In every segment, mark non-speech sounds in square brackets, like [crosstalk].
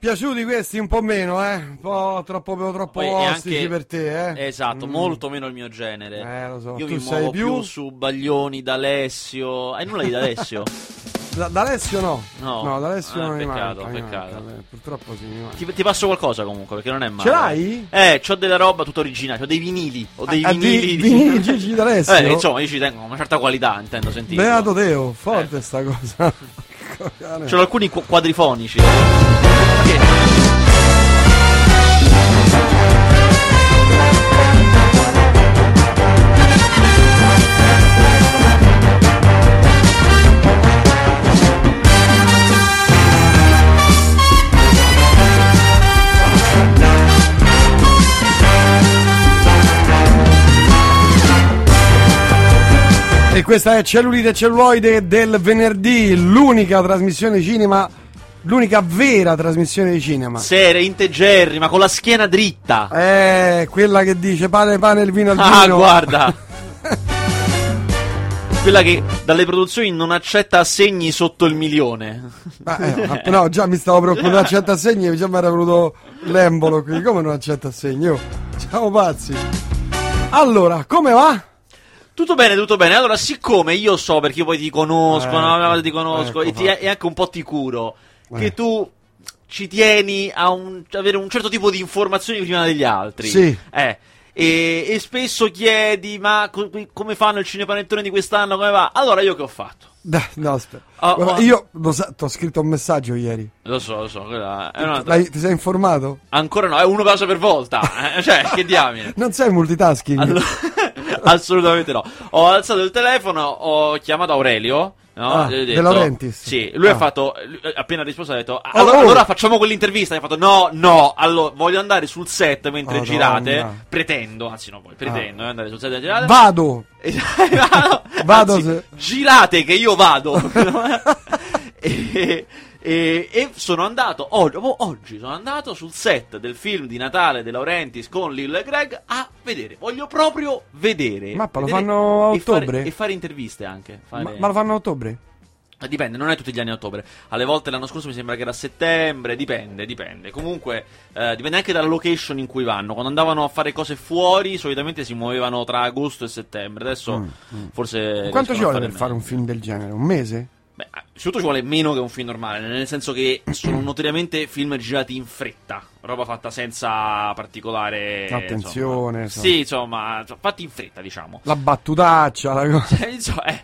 Piaciuti questi un po' meno, eh? Un po' troppo, troppo Poi ostici anche- per te, eh? Esatto, Mm. molto meno il mio genere. Eh, lo so. Io tu mi sei muovo più... più su Baglioni, D'Alessio. Hai nulla di D'Alessio? [laughs] Da, da Alessio no. No. da Alessio Ah, non mi peccato, manca, mi peccato. manca, eh, Purtroppo sì, mi manca. ti, ti passo qualcosa comunque, perché non è male. Ce l'hai? Eh, c'ho della roba tutta originale, ho dei vinili. Ho dei Ah, vinili. di- vinili [laughs] Gigi D'Alessio? Eh, insomma, io ci tengo una certa qualità, intendo sentire. Beato Teo, Eh. forte sta cosa. [laughs] C'ho alcuni qu- quadrifonici. E questa è Cellulite e Celluloide del venerdì, l'unica trasmissione cinema, l'unica vera trasmissione di cinema. Serie, integerri, ma con la schiena dritta. Eh, quella che dice pane, pane, il vino al Ah, vino. guarda. [laughs] Quella che dalle produzioni non accetta assegni sotto il milione. Ma, eh, ma- no, già mi stavo preoccupando, non accetta assegni, già mi era venuto l'embolo qui. Come non accetta assegni? Oh, siamo pazzi. Allora, come va? Tutto bene, tutto bene. Allora, siccome io so, perché poi ti conosco, Ecco, no? ti conosco, ecco e, ti- e anche un po' ti curo, Eh. che tu ci tieni a un- avere un certo tipo di informazioni prima degli altri. Sì. Eh. E, e spesso chiedi, ma co- come fanno il cinepanettone di quest'anno? Come va? Allora, io che ho fatto? Dai, no, aspetta. Oh, Guarda, oh. Io ti ho scritto un messaggio ieri. Lo so, lo so, ti sei informato? ancora no, è uno cosa per volta. eh, [laughs] cioè, che diamine. [laughs] Non sei multitasking. Allora- [laughs] assolutamente no. Ho alzato il telefono, ho chiamato Aurelio. No? Ah, ho De Laurentiis. Sì, lui Ah. ha fatto. lui- appena risposto, ha detto: allora, oh. allora facciamo quell'intervista. E ha fatto: No, no, allora voglio andare sul set mentre Madonna. girate. Pretendo, anzi, no, poi pretendo eh, andare sul set mentre girate. Vado. [laughs] Vado, Vado anzi, se- girate che io vado. [laughs] [laughs] e, e- e sono andato oggi, oh, oggi sono andato sul set del film di Natale De Laurentiis con Lil e Greg a vedere. Voglio proprio vedere. Mappa, lo Vedere fanno a e fare- ottobre? e fare interviste anche. fare- Ma, ma lo fanno a ottobre? eh, Dipende, non è tutti gli anni a ottobre. Alle volte l'anno scorso mi sembra che era a settembre, dipende, dipende. Comunque, eh, dipende anche dalla location in cui vanno. Quando andavano a fare cose fuori, solitamente si muovevano tra agosto e settembre. Adesso forse. Quanto ci vuole per fare un film del genere? Un mese? Beh, innanzitutto ci vuole meno che un film normale, nel senso che sono [clears throat] notoriamente film girati in fretta, roba fatta senza particolare Attenzione, insomma. insomma. Sì, insomma, fatti in fretta, diciamo. La battutaccia, la cosa. Eh, insomma, eh,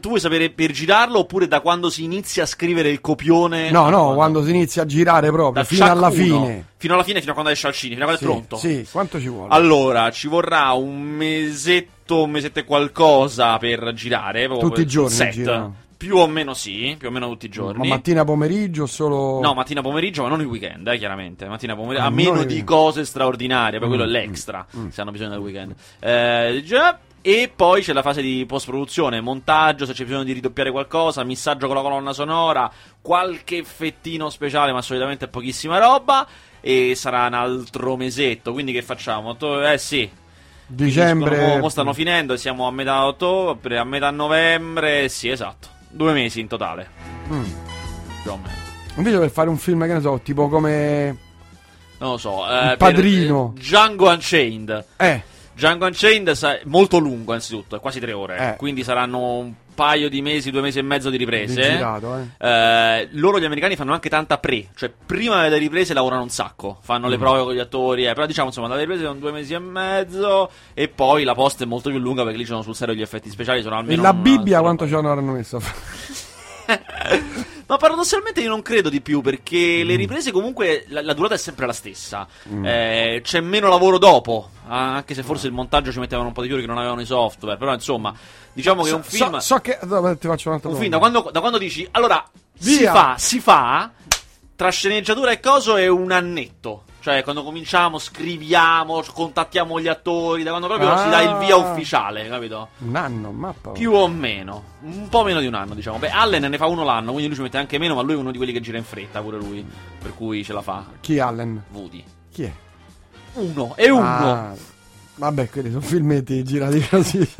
tu vuoi sapere per girarlo oppure da quando si inizia a scrivere il copione? No, no, quando si inizia a girare proprio, Da fino alla 1, fine. Fino alla fine, fino a quando esce al cinema, fino a quando Sì, è pronto. Sì, quanto ci vuole? Allora, ci vorrà un mesetto, un mesetto e qualcosa per girare. Tutti i sul giorni set. girano. Più o meno sì, più o meno tutti i giorni. Ma mattina pomeriggio o solo... No, mattina pomeriggio, ma non il weekend, eh, chiaramente. Mattina pomeriggio, Ah, a meno di cose straordinarie, poi quello è Mm, l'extra, mm, mm. se hanno bisogno del weekend. Eh, già, e poi c'è la fase di post-produzione, montaggio, se c'è bisogno di ridoppiare qualcosa, missaggio con la colonna sonora, qualche effettino speciale, ma solitamente pochissima roba. E sarà un altro mesetto, quindi che facciamo? Eh sì, Dicembre... Mo, mo stanno finendo, siamo a metà ottobre, a metà novembre, sì, esatto. Due mesi in totale, Mm. più o meno. Invece per fare un film, che ne so, tipo come... Non lo so. eh, Padrino. per- Django Unchained. Eh, Django Unchained sa- molto lungo, anzitutto, è quasi tre ore. Eh. Quindi saranno un paio di mesi, due mesi e mezzo di riprese. girato, eh. Eh, loro gli americani fanno anche tanta pre, cioè prima delle riprese lavorano un sacco, fanno Mm. le prove con gli attori, eh, però diciamo insomma dalle riprese sono due mesi e mezzo e poi la posta è molto più lunga perché lì ci sono sul serio gli effetti speciali, sono E almeno la una- Bibbia quanto ci avranno messo? [laughs] Ma paradossalmente io non credo di più perché Mm. le riprese comunque la, la durata è sempre la stessa. Eh, c'è meno lavoro dopo, anche se forse il montaggio ci mettevano un po' di più che non avevano i software. Però insomma, diciamo che è un film. So, so che... no, ti faccio un'altra un domanda. film da quando, da quando dici allora si Via. fa, si fa tra sceneggiatura e coso è un annetto. Cioè, quando cominciamo, scriviamo, contattiamo gli attori, da quando proprio si dà il via Ah. ufficiale, capito? Un anno, mappa. Più o meno, un po' meno di un anno, diciamo. Beh, Allen ne fa uno l'anno, quindi lui ci mette anche meno, ma lui è uno di quelli che gira in fretta, pure lui. Per cui ce la fa. Chi Allen? Woody. Chi è? Uno, è uno. Ah, vabbè, quelli sono filmetti girati così. [laughs]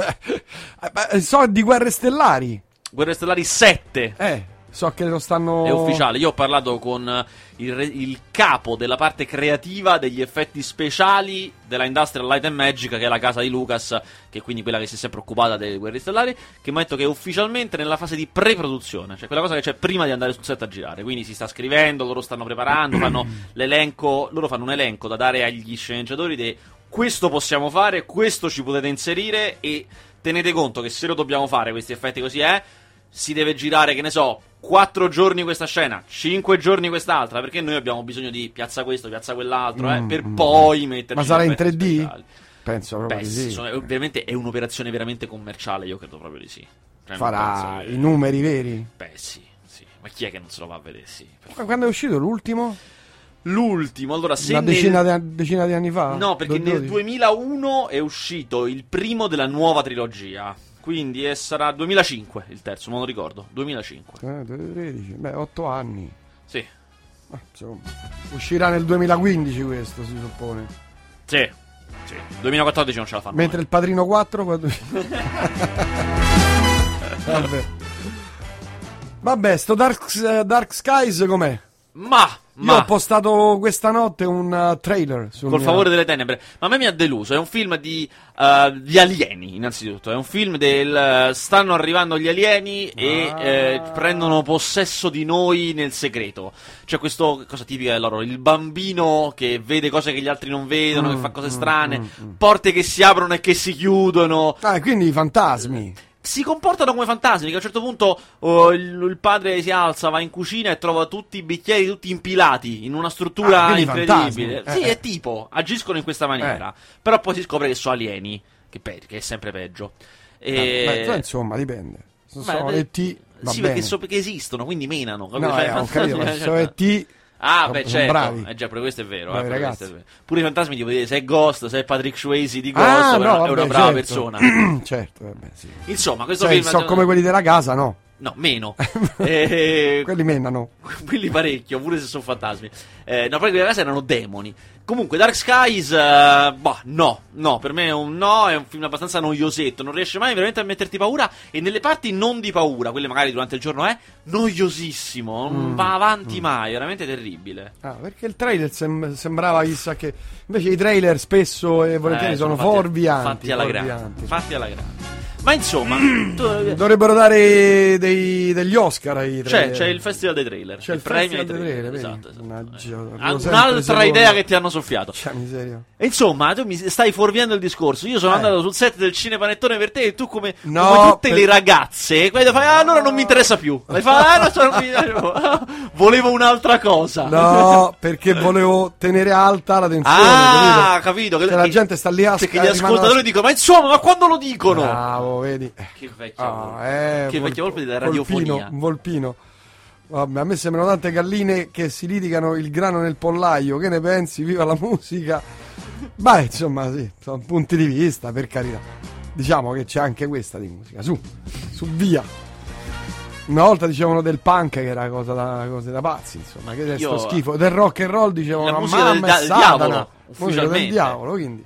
Eh, beh, so di Guerre Stellari. Guerre Stellari 7. Eh, So che lo stanno. È ufficiale. Io ho parlato con il, re- il capo della parte creativa degli effetti speciali della Industrial Light and Magic, che è la casa di Lucas, che è quindi quella che si è sempre occupata delle guerre stellari, che mi ha detto che è ufficialmente nella fase di pre-produzione, cioè quella cosa che c'è prima di andare sul set a girare. Quindi si sta scrivendo, loro stanno preparando, [clears throat] fanno l'elenco, loro fanno un elenco da dare agli sceneggiatori di questo possiamo fare, questo ci potete inserire e tenete conto che se lo dobbiamo fare questi effetti così è, si deve girare, che ne so, 4 giorni questa scena, 5 giorni quest'altra, perché noi abbiamo bisogno di piazza questo, piazza quell'altro, eh, Mm, per mm. poi metterci Ma sarà in effetti 3D? speciali. Penso proprio Beh, di sì, sono- ovviamente è un'operazione veramente commerciale, io credo proprio di sì. Cioè, Farà che- i numeri veri. Beh, sì, sì. Ma chi è che non se lo va a vedere? Sì. per Quando è uscito l'ultimo? L'ultimo, allora se Una nel- decina, di, decina di anni fa? No, perché nel 12? 2001 è uscito il primo della nuova trilogia. Quindi eh, sarà 2005 il terzo, non lo ricordo. 2005. Eh, 13, beh, 8 anni. Sì. Ma, insomma, uscirà nel 2015 questo, si suppone. Sì. Sì. 2014 non ce la fanno. Mentre il Padrino 4 quando... [laughs] Vabbè. Vabbè, sto Dark, eh, Dark Skies com'è? Ma, Io ma ho postato questa notte un uh, trailer sul col mio- favore delle tenebre. Ma a me mi ha deluso. È un film di, eh, di alieni, innanzitutto. È un film del. eh, stanno arrivando gli alieni e Ah. eh, prendono possesso di noi nel segreto. C'è questo, cosa tipica loro, il bambino che vede cose che gli altri non vedono, Mm, che fa cose mm, strane, mm, mm. porte che si aprono e che si chiudono. Ah, quindi i fantasmi. Si comportano come fantasmi. Che a un certo punto oh, il, il padre si alza, va in cucina e trova tutti i bicchieri tutti impilati in una struttura Ah, incredibile. fantasmi. Sì, Eh, è eh. tipo, agiscono in questa maniera. Però poi si scopre che sono alieni, che, pe- che è sempre peggio. E... Eh, beh, però, insomma, dipende. Se Beh, sono beh, ET, sì, perché, so- perché esistono, quindi menano. capito? No, Cioè, eh, ho capito, [laughs] cioè, sono ET... Ah, sono- beh, sono certo. bravi. Eh, già, pure questo è vero. Bravi eh, questo è vero. Pure i fantasmi devo dire se è Ghost, se è Patrick Swayze di Ghost, Ah, però no, è una vabbè, brava certo. persona. [clears throat] certo, vabbè, sì. Insomma, questo Cioè, film so come quelli della casa, no. No, meno. [laughs] Eh, Quelli menano. [laughs] quelli parecchio, pure se sono fantasmi. Eh, no, poi quella casa erano demoni. Comunque, Dark Skies, eh, bah, no, no, per me è un no, è un film abbastanza noiosetto, non riesce mai veramente a metterti paura e nelle parti non di paura, quelle magari durante il giorno è noiosissimo, non Mm, va avanti mai, veramente terribile. Ah, perché il trailer sem- sembrava chissà che. Invece i trailer spesso e volentieri Eh, sono, fatti- fuorvianti. Fatti alla grande. Fatti alla grande. Ma insomma, [clears throat] tu- Dovrebbero dare dei- degli Oscar ai c'è, trailer. c'è il festival dei trailer. C'è il premio ai festival dei trailer, vedi? Esatto, esatto. Mannaggia, Ah, arrivo sempre Un'altra secondo. idea che ti hanno soffiato. C'è miseria. E Insomma, tu mi stai fuorviando il discorso. Io sono Eh. andato sul set del cinepanettone per te e tu come, No, come tutte per- le ragazze, quando fai, ah, allora non mi interessa più. [laughs] Lei fa, ah, no, sono- mi- [laughs] volevo un'altra cosa. No, [laughs] perché volevo tenere alta la tensione. Ah, capito? capito. Che, Cioè, la gente sta lì a Perché gli rimangono- ascoltatori dicono, ma insomma, ma quando lo dicono? Bravo, vedi. Che vecchia Ah, volpe. eh, Che vol- vecchia volpe della Volpino, radiofonia. un volpino. Vabbè, a me sembrano tante galline che si litigano il grano nel pollaio. Che ne pensi? Viva la musica. Beh, insomma, sì, sono punti di vista, per carità. Diciamo che c'è anche questa di musica. Su, su via. Una volta dicevano del punk che era cosa da, cose da pazzi, insomma, che è sto Io- schifo. Del rock and roll dicevano La "Ma musica del mamma da- è del Satana". diavolo, Musica del diavolo, quindi.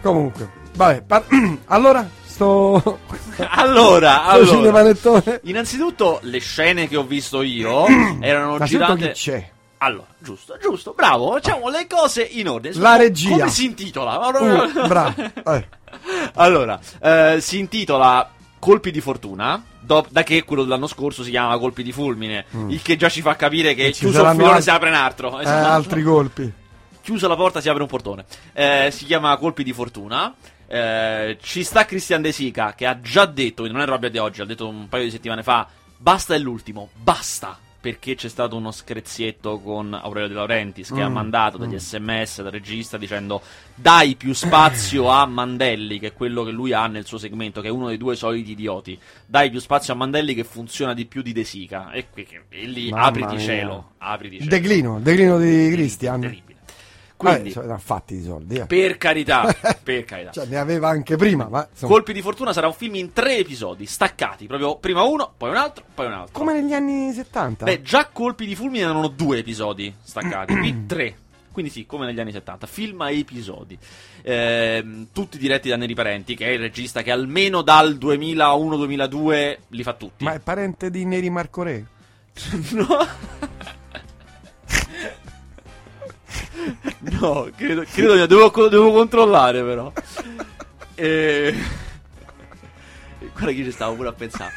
Comunque, vabbè, par- [clears throat] allora sto [laughs] Allora, allora. cinepanettone. Innanzitutto, le scene che ho visto io [clears throat] erano Ma girate. c'è? Allora, giusto, giusto, bravo, facciamo le cose in ordine. La regia. Come si intitola? Uh, bravo. Eh. [laughs] allora, eh, si intitola Colpi di fortuna. do- da che quello dell'anno scorso si chiama Colpi di fulmine. Il che già ci fa capire che Mm. Ci chiuso il filone altri- si apre un altro. Eh, Esatto. altri colpi. Chiusa la porta si apre un portone. Eh, si chiama Colpi di fortuna. Eh, ci sta Christian De Sica che ha già detto, quindi non è roba di oggi, ha detto un paio di settimane fa, basta è l'ultimo, basta. Perché c'è stato uno screzietto con Aurelio De Laurentiis che ha Mm, mandato degli sms dal regista dicendo dai più spazio a Mandelli, che è quello che lui ha nel suo segmento, che è uno dei due soliti idioti. Dai più spazio a Mandelli che funziona di più di De Sica. E, qui- e lì Mamma apriti mia. cielo, apriti cielo. Declino, declino di Christian. Terribile. Quindi, ha fatti i soldi. eh. per carità, [laughs] per carità. Cioè, ne aveva anche prima, ma insomma, Colpi di fortuna sarà un film in tre episodi, staccati, proprio prima uno, poi un altro, poi un altro. come negli anni 70. Beh, già Colpi di fulmine erano due episodi staccati, qui [clears throat] tre. Quindi sì, come negli anni 70, film a episodi. Ehm, tutti diretti da Neri Parenti, che è il regista che almeno dal 2001-2002 li fa tutti. Ma è parente di Neri Marco Re? [laughs] no. [laughs] [laughs] No, credo, credo devo, devo controllare però. [laughs] E... [laughs] Guarda che ci stavo pure a pensare.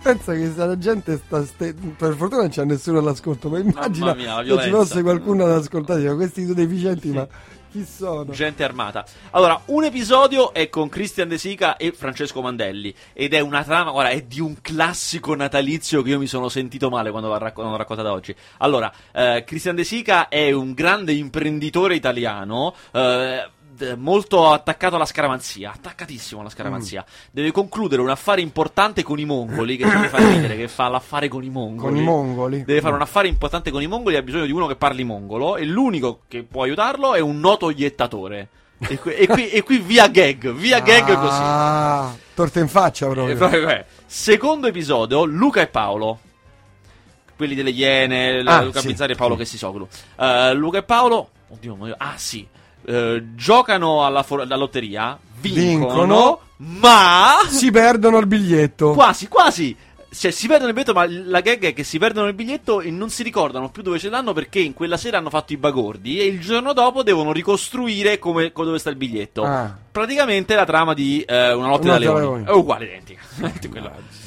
Pensa che la gente sta. Ste... Per fortuna non c'è nessuno all'ascolto, ma immagina mia, che ci fosse qualcuno ad ascoltare. Questi due deficienti, sì. ma chi sono? Gente armata. Allora, un episodio è con Christian De Sica e Francesco Mandelli. Ed è una trama, guarda, è di un classico natalizio che io mi sono sentito male quando l'ho, racc- raccontata oggi. Allora, eh, Christian De Sica è un grande imprenditore italiano. Eh, molto attaccato alla scaramanzia, attaccatissimo alla scaramanzia. Mm. Deve concludere un affare importante con i mongoli, che ci fa ridere, che fa l'affare con i mongoli. Con i mongoli. Deve fare un affare importante con i mongoli, ha bisogno di uno che parli mongolo e l'unico che può aiutarlo è un noto iettatore. E qui, e qui, e qui via gag, via gag ah, così. Torta in faccia proprio. Eh, Secondo episodio, Luca e Paolo quelli delle Iene, ah, Luca sì, Bizzarri e Paolo sì. Chessisoglu. Uh, Luca e Paolo, oddio, ah sì, eh, giocano alla, for- alla, lotteria, vincono, vincono, ma si perdono il biglietto. Quasi, quasi. Cioè, si perdono il biglietto, ma la gag è che si perdono il biglietto e non si ricordano più dove ce l'hanno perché in quella sera hanno fatto i bagordi e il giorno dopo devono ricostruire come, dove sta il biglietto. Ah. Praticamente la trama di eh, Una notte da leoni. È uguale, identica. [laughs]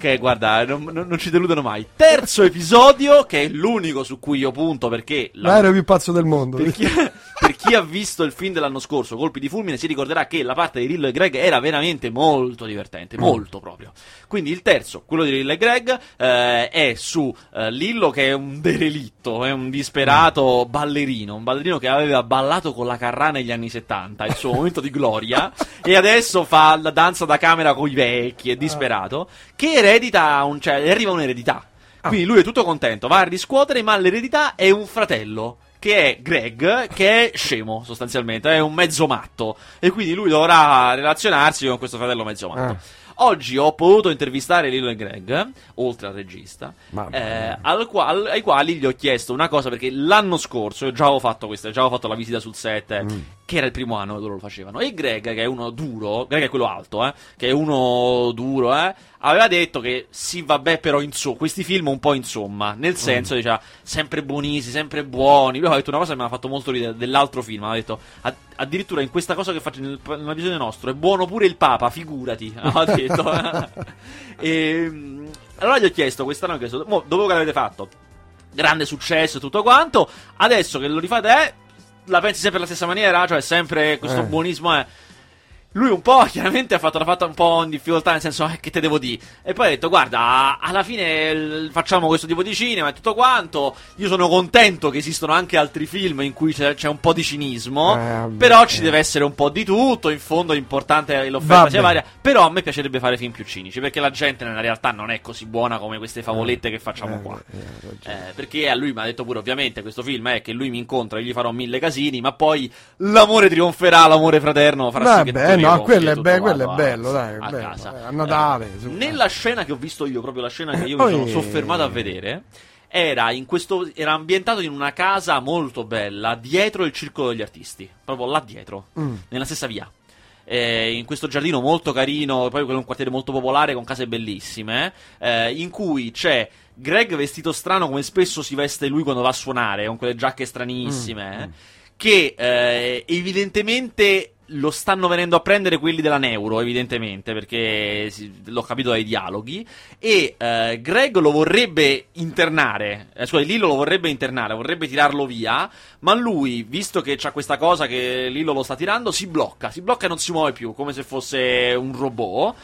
che guarda, non, non, ci deludono mai. Terzo episodio, che è l'unico su cui io punto perché... La... L'aereo più pazzo del mondo. Perché, [laughs] per chi ha visto il film dell'anno scorso, Colpi di fulmine, si ricorderà che la parte di Lillo e Greg era veramente molto divertente, mm. molto proprio. Quindi il terzo, quello di Lillo e Greg, eh, è su eh, Lillo che è un derelitto, è un disperato mm. ballerino, un ballerino che aveva ballato con la Carrà negli anni 70, il suo momento di gloria, [laughs] e adesso fa la danza da camera con i vecchi, è disperato, che eredita, un, cioè arriva un'eredità. Ah. Quindi lui è tutto contento, va a riscuotere, ma l'eredità è un fratello che è Greg, che è scemo sostanzialmente, è un mezzo matto. E quindi lui dovrà relazionarsi con questo fratello mezzo matto. Ah. Oggi ho potuto intervistare Lilo e Greg, oltre al regista, eh, al qual, ai quali gli ho chiesto una cosa, perché l'anno scorso io già avevo fatto questa, già avevo fatto la visita sul set, mm. che era il primo anno che loro lo facevano, e Greg, che è uno duro, Greg è quello alto, eh, che è uno duro, eh, aveva detto che sì, vabbè, però insomma, questi film un po' insomma, nel mm. senso, mm. diceva, sempre buonissimi, sempre buoni. Lui ha detto una cosa che mi ha fatto molto ridere dell'altro film, ha detto, addirittura in questa cosa che faccio nel, nell'episodio nostro, è buono pure il Papa, figurati, [laughs] ha detto. [laughs] e, allora gli ho chiesto, quest'anno ho chiesto, dopo che l'avete fatto, grande successo e tutto quanto, adesso che lo rifate, eh, la pensi sempre alla stessa maniera? Cioè, sempre questo eh. buonismo è lui un po' [laughs] chiaramente ha fatto la fatta un po' in difficoltà, nel senso, eh, che te devo dire? E poi ha detto, guarda, alla fine facciamo questo tipo di cinema e tutto quanto. Io sono contento che esistono anche altri film in cui c'è, c'è un po' di cinismo, eh, però ci deve essere un po' di tutto. In fondo è l'offerta sia varia. Però a me piacerebbe fare film più cinici, perché la gente nella realtà non è così buona come queste favolette eh, che facciamo eh, qua. Eh, perché a lui mi ha detto pure, ovviamente, questo film è che lui mi incontra e gli farò mille casini, ma poi l'amore trionferà, l'amore fraterno farà sì che no, quello è, be- quello è bello, dai, a, bello. Casa. A Natale. Eh, nella scena che ho visto io, proprio la scena che io mi sono soffermato a vedere, era, in questo, era ambientato in una casa molto bella, dietro il circolo degli artisti, proprio là dietro, mm. nella stessa via. Eh, in questo giardino molto carino, poi quello è un quartiere molto popolare con case bellissime, eh, in cui c'è Greg vestito strano come spesso si veste lui quando va a suonare, con quelle giacche stranissime, mm. mm. che eh, evidentemente lo stanno venendo a prendere quelli della Neuro, evidentemente, perché l'ho capito dai dialoghi. E eh, Greg lo vorrebbe internare, eh, scusa, Lillo lo vorrebbe internare, vorrebbe tirarlo via, ma lui, visto che c'ha questa cosa che Lillo lo sta tirando, si blocca, si blocca e non si muove più, come se fosse un robot.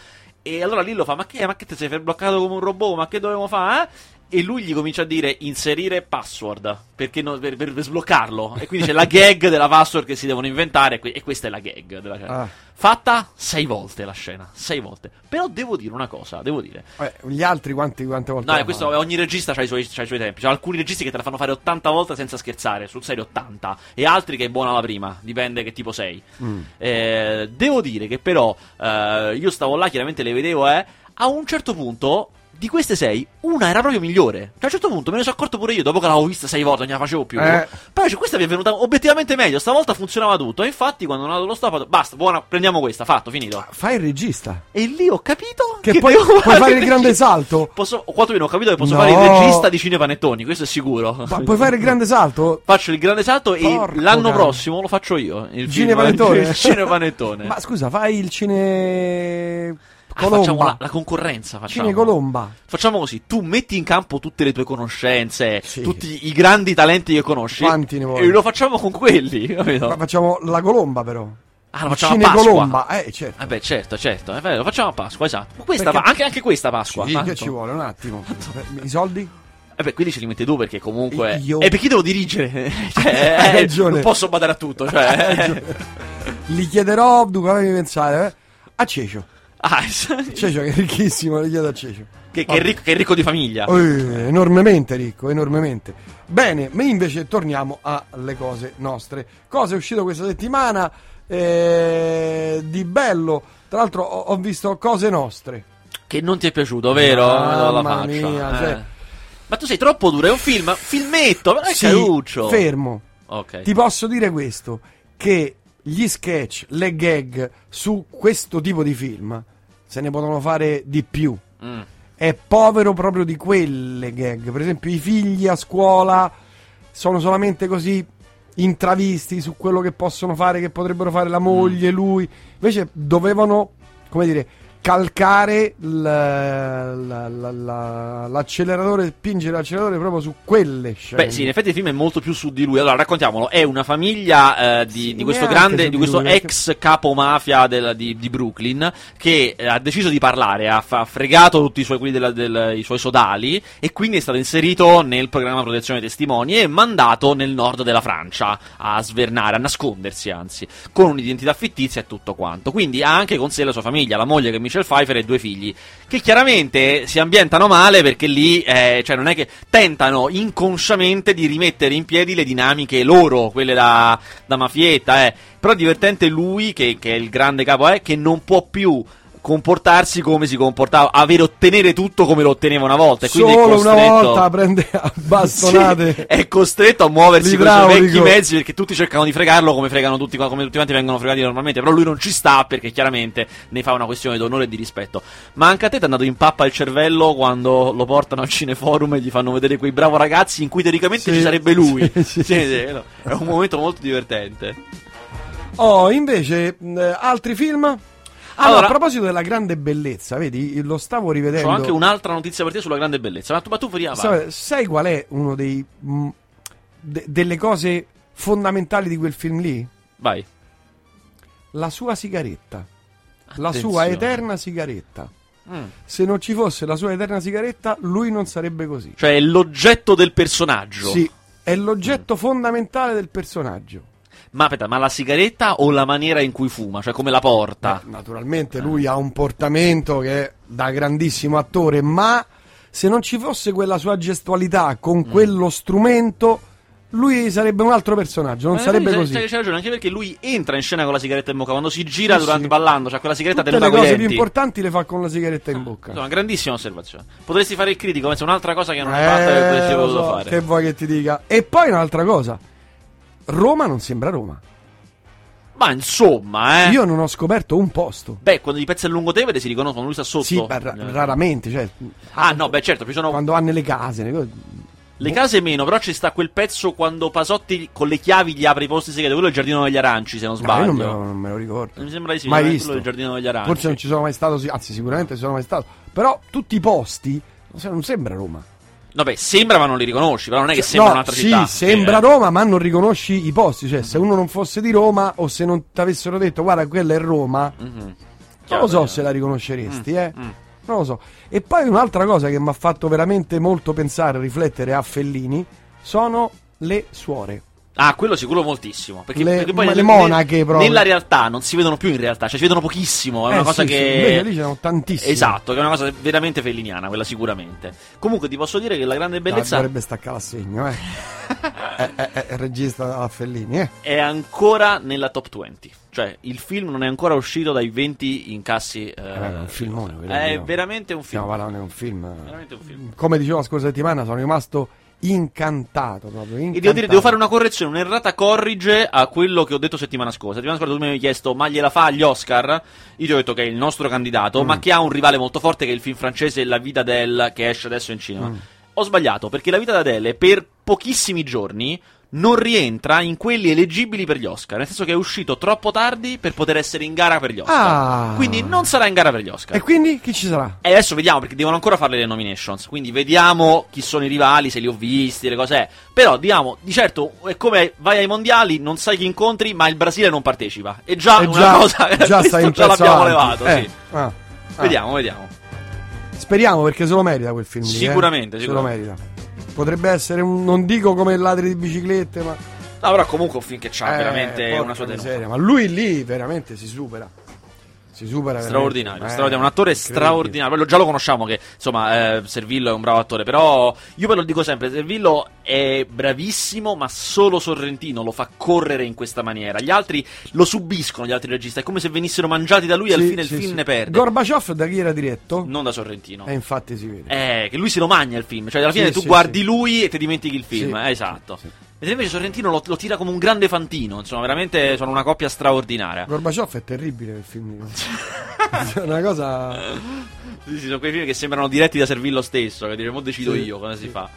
E allora Lillo fa: Ma che, ma che ti sei bloccato come un robot? Ma che dovevo fare? Eh? E lui gli comincia a dire inserire password no, per, per, per, sbloccarlo. E quindi c'è la gag della password che si devono inventare e questa è la gag della scena. Ah. fatta sei volte la scena sei volte. Però devo dire una cosa devo dire. Eh, gli altri quanti, quante volte no, questo, ogni regista ha i, suoi, i suoi tempi. C'è alcuni registi che te la fanno fare 80 volte senza scherzare sul serio 80 e altri che è buona la prima dipende che tipo sei. Mm. eh, devo dire che però eh, io stavo là chiaramente le vedevo eh a un certo punto di queste sei, una era proprio migliore. Cioè, a un certo punto me ne sono accorto pure io, dopo che l'avevo vista sei volte, non la facevo più. Eh. Però cioè, questa mi è venuta obiettivamente meglio, stavolta funzionava tutto. E infatti, quando non ho dato lo stop, basta, buona, prendiamo questa, fatto, finito. Fai il regista. E lì ho capito Che poi devo puoi fare il regista. grande salto. Posso, quantomeno ho capito che posso No. fare il regista di cinepanettoni, questo è sicuro. Ma puoi fare il grande salto? Faccio il grande salto Porco e l'anno cane. prossimo lo faccio io. Il Cinepanettone. Il [laughs] cinepanettone. Ma scusa, fai il cine. Ah, facciamo la, la concorrenza. Facciamo. Cine Colomba. Facciamo così: tu metti in campo tutte le tue conoscenze, Sì. tutti i grandi talenti che conosci. Quanti ne vuoi? E lo facciamo con quelli, [laughs] capito? Ma facciamo la Colomba, però. ah, lo facciamo a Cine Pasqua. Colomba, eh, certo. Vabbè, certo, certo, è vero, lo facciamo a Pasqua, esatto. Ma Questa, Perché- anche, anche questa Pasqua. Sì, tanto. che ci vuole, un attimo. [laughs] I soldi? Eh beh, quindi ce li metti tu perché comunque. Io- E perché devo dirigere? [laughs] cioè, Hai eh, ragione. Non posso badare a tutto, cioè. Gli chiederò, dunque, fammi pensare, eh, a Cecio. Ah, [laughs] Cecio che è ricchissimo, gli chiedo a Cecio. che, che è ricco, che è ricco di famiglia. Eh, enormemente ricco, enormemente. Bene, ma invece torniamo alle cose nostre. Cosa è uscito questa settimana eh, di bello? Tra l'altro ho, ho visto cose nostre. Che non ti è piaciuto, vero? Mamma mia, eh. cioè- Ma tu sei troppo duro, è un film, filmetto, però è Sì, caruccio. fermo. Ok. Ti posso dire questo, che gli sketch, le gag su questo tipo di film se ne possono fare di più. Mm. È povero proprio di quelle gag. Per esempio, i figli a scuola sono solamente così intravisti su quello che possono fare, che potrebbero fare la moglie, lui. Invece dovevano, come dire, calcare l'acceleratore, spingere l'acceleratore proprio su quelle scene. Beh, sì, in effetti il film è molto più su di lui. Allora, raccontiamolo. È una famiglia eh, di, Sì, di questo grande, di questo lui, perché- ex capo mafia del- di, di Brooklyn che eh, ha deciso di parlare, ha, ha fregato tutti i suoi, quelli della- del- i suoi sodali e quindi è stato inserito nel programma protezione testimoni e mandato nel nord della Francia a svernare, a nascondersi anzi, con un'identità fittizia e tutto quanto. Quindi ha anche con sé la sua famiglia, la moglie che è Michelle Pfeiffer e due figli, che chiaramente si ambientano male perché lì, eh, cioè non è che tentano inconsciamente di rimettere in piedi le dinamiche loro, quelle da, da mafietta, eh. Però è divertente lui, che, che è il grande capo, eh, che non può più comportarsi come si comportava, avere ottenere tutto come lo otteneva una volta. E quindi è Solo una volta prende a [laughs] bastonate. Sì, è costretto a muoversi con i L'idraulico. vecchi mezzi perché tutti cercano di fregarlo come fregano tutti, come tutti quanti vengono fregati normalmente. Però lui non ci sta perché chiaramente ne fa una questione d'onore e di rispetto. Ma anche a te ti è andato in pappa il cervello quando lo portano al cineforum e gli fanno vedere quei bravo ragazzi in cui teoricamente Sì, ci sarebbe lui. [laughs] sì, È un momento molto divertente. Oh, invece, mh, altri film? Ah, Allora- a proposito della grande bellezza, vedi, lo stavo rivedendo. Ho anche un'altra notizia per te sulla grande bellezza. Ma tu, ma tu vai. Sai, sai qual è uno dei mh, de- delle cose fondamentali di quel film lì? Vai. La sua sigaretta. La Attenzione. sua eterna sigaretta. Mm. Se non ci fosse la sua eterna sigaretta, lui non sarebbe così. Cioè è l'oggetto del personaggio. Sì, è l'oggetto fondamentale del personaggio. Ma aspetta, ma la sigaretta o la maniera in cui fuma? Cioè come la porta? Beh, naturalmente lui ha un portamento che è da grandissimo attore, ma se non ci fosse quella sua gestualità Mm. con quello strumento, lui sarebbe un altro personaggio, non Eh, sarebbe c'hai- così. C'hai, c'hai ragione, anche perché lui entra in scena con la sigaretta in bocca quando si gira Sì, durante sì. ballando, cioè quella sigaretta Tutte le cose più importanti le fa con la sigaretta in bocca. Insomma, grandissima osservazione. Potresti fare il critico, penso un'altra cosa che non hai Eh, fatto e potresti so, fare. Che vuoi che ti dica? E poi un'altra cosa. Roma non sembra Roma. Ma insomma, eh. Io non ho scoperto un posto. Beh, quando i pezzi a lungotemere si riconoscono, lui sta sotto. Sì, ma ra- Eh. raramente, cioè, Ah, no, beh, certo, ci sono quando ha nelle case, le cose- le case meno, però ci sta quel pezzo quando Pasotti con le chiavi gli apre i posti segreti. Quello è il giardino degli aranci, se non No, sbaglio. io non me, lo, non me lo ricordo. Mi sembra di sì, Mai no? visto. quello il giardino degli aranci. Forse non ci sono mai stato, anzi sicuramente ci sono mai stato. Però tutti i posti non sembra Roma. Vabbè, sembra ma non li riconosci, però non è che sembra no, un'altra sì, città. sembra Eh. Roma, ma non riconosci i posti. Cioè, se uno non fosse di Roma o se non ti avessero detto guarda, quella è Roma, Mhm. non Chiaro, lo so chiaro. se la riconosceresti, eh. Mm. Non lo so. E poi un'altra cosa che mi ha fatto veramente molto pensare, riflettere a Fellini, sono le suore. Ah, quello sicuro moltissimo. Perché, Le- perché poi nel- le monache proprio. Nella realtà non si vedono più in realtà, cioè si vedono pochissimo. È una Eh, cosa sì, sì, che. invece lì ce ne sono tantissimi. Esatto, che è una cosa veramente felliniana, quella sicuramente. Comunque ti posso dire che la grande bellezza dovrebbe staccare l'assegno, eh. è, è- è- è regista a Fellini, eh. è ancora nella top 20. Cioè, il film non è ancora uscito dai 20 incassi. eh, Eh, è un filmone, È no? veramente un film. Parlando di un film. Veramente un film. Come dicevo la scorsa settimana, sono rimasto incantato proprio. E Incantato. devo dire, devo fare una correzione, un'errata corrige a quello che ho detto settimana scorsa. Settimana scorsa tu mi avevi chiesto, ma gliela fa agli Oscar? Io ti ho detto che è il nostro candidato, Mm. ma che ha un rivale molto forte che è il film francese La vita d'Adèle, che esce adesso in cinema. Mm. Ho sbagliato, perché La vita d'Adèle per pochissimi giorni non rientra in quelli eleggibili per gli Oscar, nel senso che è uscito troppo tardi per poter essere in gara per gli Oscar. Ah. Quindi non sarà in gara per gli Oscar. E quindi chi ci sarà? E adesso vediamo perché devono ancora fare le nominations. Quindi vediamo chi sono i rivali, se li ho visti, le cose. è. Però diciamo, di certo, è come vai ai mondiali, non sai chi incontri, ma il Brasile non partecipa. E già Eh, una cosa già [laughs] stai già l'abbiamo avanti. levato. Eh, Sì. ah, ah. Vediamo, vediamo. Speriamo perché se lo merita quel film. lì, eh. Sicuramente, Se lo sicuramente. merita. Potrebbe essere un. Non dico come ladri di biciclette, ma. No, però comunque un film che ha eh, veramente una sua tenuta. miseria, Ma lui lì veramente si supera. Si supera Straordinario, straordinario, Eh, un attore straordinario. Quello già lo conosciamo che insomma eh, Servillo è un bravo attore, però io ve lo dico sempre, Servillo è bravissimo, ma solo Sorrentino lo fa correre in questa maniera. Gli altri lo subiscono, gli altri registi, è come se venissero mangiati da lui e al Sì, fine il sì, film sì. ne perde. Gorbaciov da chi era diretto? non da Sorrentino. E infatti si vede. Eh, che lui se lo mangia il film, cioè alla fine tu guardi lui e ti dimentichi il film, eh, esatto. Mentre invece Sorrentino lo, lo tira come un grande fantino, insomma, veramente sono una coppia straordinaria. Gorbaciov è terribile quel film. [laughs] È una cosa. Sì, sì, sono quei film che sembrano diretti da Servillo stesso, che dice, mo decido Sì, io si sì. fa.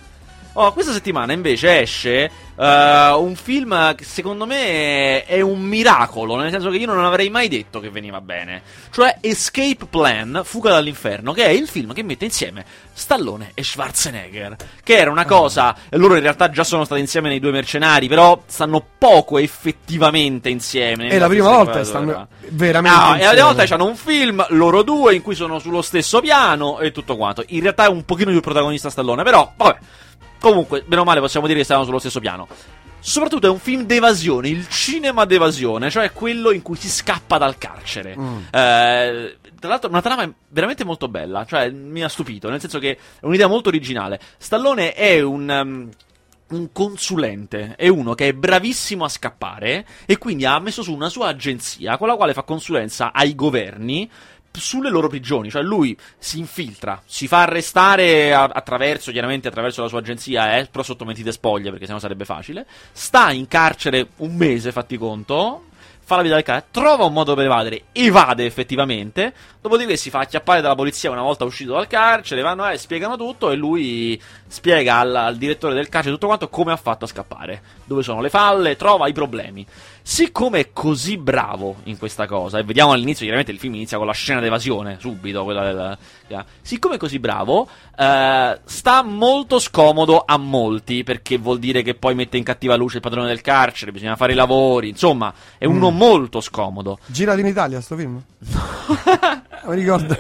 Oh, questa settimana invece esce eh, un film che secondo me è un miracolo, nel senso che io non avrei mai detto che veniva bene. Cioè Escape Plan, Fuga dall'inferno, che è il film che mette insieme Stallone e Schwarzenegger. Che era una cosa, loro in realtà già sono stati insieme nei due mercenari, però stanno poco effettivamente insieme. È la prima volta che stanno veramente. No, e la prima insieme. volta hanno un film, loro due, in cui sono sullo stesso piano e tutto quanto. In realtà è un pochino più protagonista Stallone, però, vabbè. Comunque, bene o male, possiamo dire che stavano sullo stesso piano. Soprattutto è un film d'evasione, il cinema d'evasione, cioè quello in cui si scappa dal carcere. Mm. Eh, tra l'altro, una trama veramente molto bella, cioè mi ha stupito, nel senso che è un'idea molto originale. Stallone è un. um, un consulente è uno che è bravissimo a scappare e quindi ha messo su una sua agenzia con la quale fa consulenza ai governi sulle loro prigioni, cioè lui si infiltra, si fa arrestare attraverso, chiaramente attraverso la sua agenzia, eh, però sotto mentite spoglie perché sennò sarebbe facile, sta in carcere un mese, fatti conto, fa la vita del cane, trova un modo per evadere, evade effettivamente, dopodiché si fa acchiappare dalla polizia una volta uscito dal carcere, vanno e spiegano tutto e lui spiega al, al direttore del carcere tutto quanto come ha fatto a scappare, dove sono le falle, trova i problemi. Siccome è così bravo in questa cosa, e vediamo all'inizio, chiaramente il film inizia con la scena d'evasione, subito, quella del... Siccome è così bravo, eh, sta molto scomodo a molti, perché vuol dire che poi mette in cattiva luce il padrone del carcere, bisogna fare i lavori, insomma, è uno molto scomodo. Girato in Italia sto film? [laughs] Mi ricordo.